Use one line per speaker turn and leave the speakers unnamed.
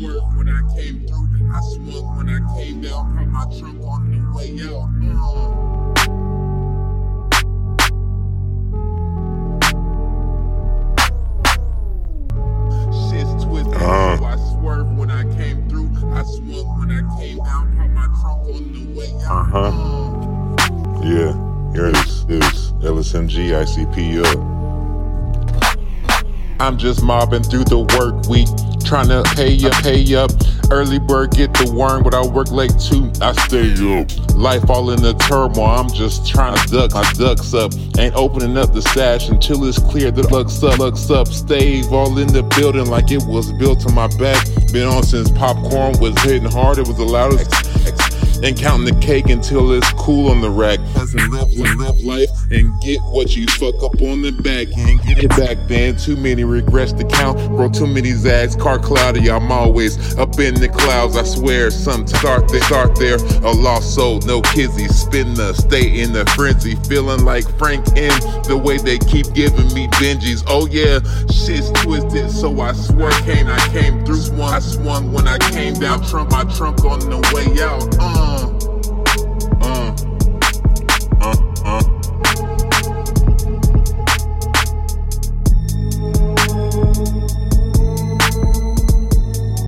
twisted, so I swerved when I came through. I swung when I came down, put my trunk on the way out. Uh.
Uh.
so I swerved when I came through. I swung when I came down, put my trunk on the way out.
Uh-huh.
Uh.
Yeah, here it is. Is LSMG ICP up. I'm just mobbing through the work week, trying to pay up, pay up. Early bird get the worm, but I work late too. I stay up. Life all in the turmoil. I'm just trying to duck my ducks up. Ain't opening up the stash until it's clear. The looks up, looks up. Stave all in the building like it was built on my back. Been on since popcorn was hitting hard. It was the loudest. And counting the cake until it's cool on the rack. Doesn't live and live life and get what you fuck up on the back and get it back then. Too many regrets to count. Roll too many zags, car cloudy. I'm always up in the clouds. I swear, some start there, start there. A lost soul, no kizzy. Spin the stay in the frenzy. Feeling like Frank M. The way they keep giving me Benjis. Oh yeah, shit's twisted, so I swear, Kane, I came through. Swung, I swung when I came down. Trump my trunk on the way out.